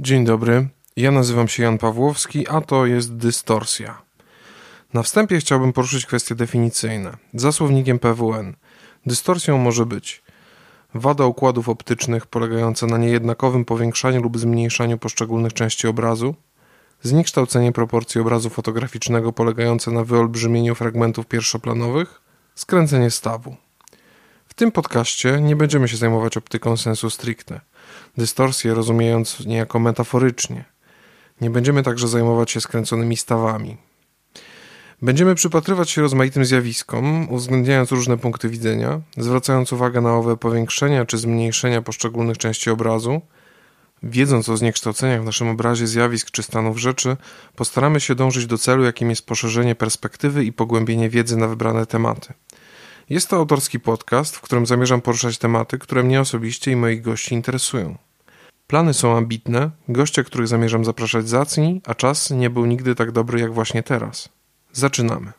Dzień dobry, ja nazywam się Jan Pawłowski, a to jest Dystorsja. Na wstępie chciałbym poruszyć kwestie definicyjne. Za słownikiem PWN. Dystorsją może być wada układów optycznych polegająca na niejednakowym powiększaniu lub zmniejszaniu poszczególnych części obrazu, zniekształcenie proporcji obrazu fotograficznego polegające na wyolbrzymieniu fragmentów pierwszoplanowych, skręcenie stawu. Tym podcaście nie będziemy się zajmować optyką sensu stricte, dystorsję rozumiejąc niejako metaforycznie. Nie będziemy także zajmować się skręconymi stawami. Będziemy przypatrywać się rozmaitym zjawiskom, uwzględniając różne punkty widzenia, zwracając uwagę na owe powiększenia czy zmniejszenia poszczególnych części obrazu. Wiedząc o zniekształceniach w naszym obrazie zjawisk czy stanów rzeczy, postaramy się dążyć do celu, jakim jest poszerzenie perspektywy i pogłębienie wiedzy na wybrane tematy. Jest to autorski podcast, w którym zamierzam poruszać tematy, które mnie osobiście i moich gości interesują. Plany są ambitne, goście, których zamierzam zapraszać zacni, a czas nie był nigdy tak dobry jak właśnie teraz. Zaczynamy.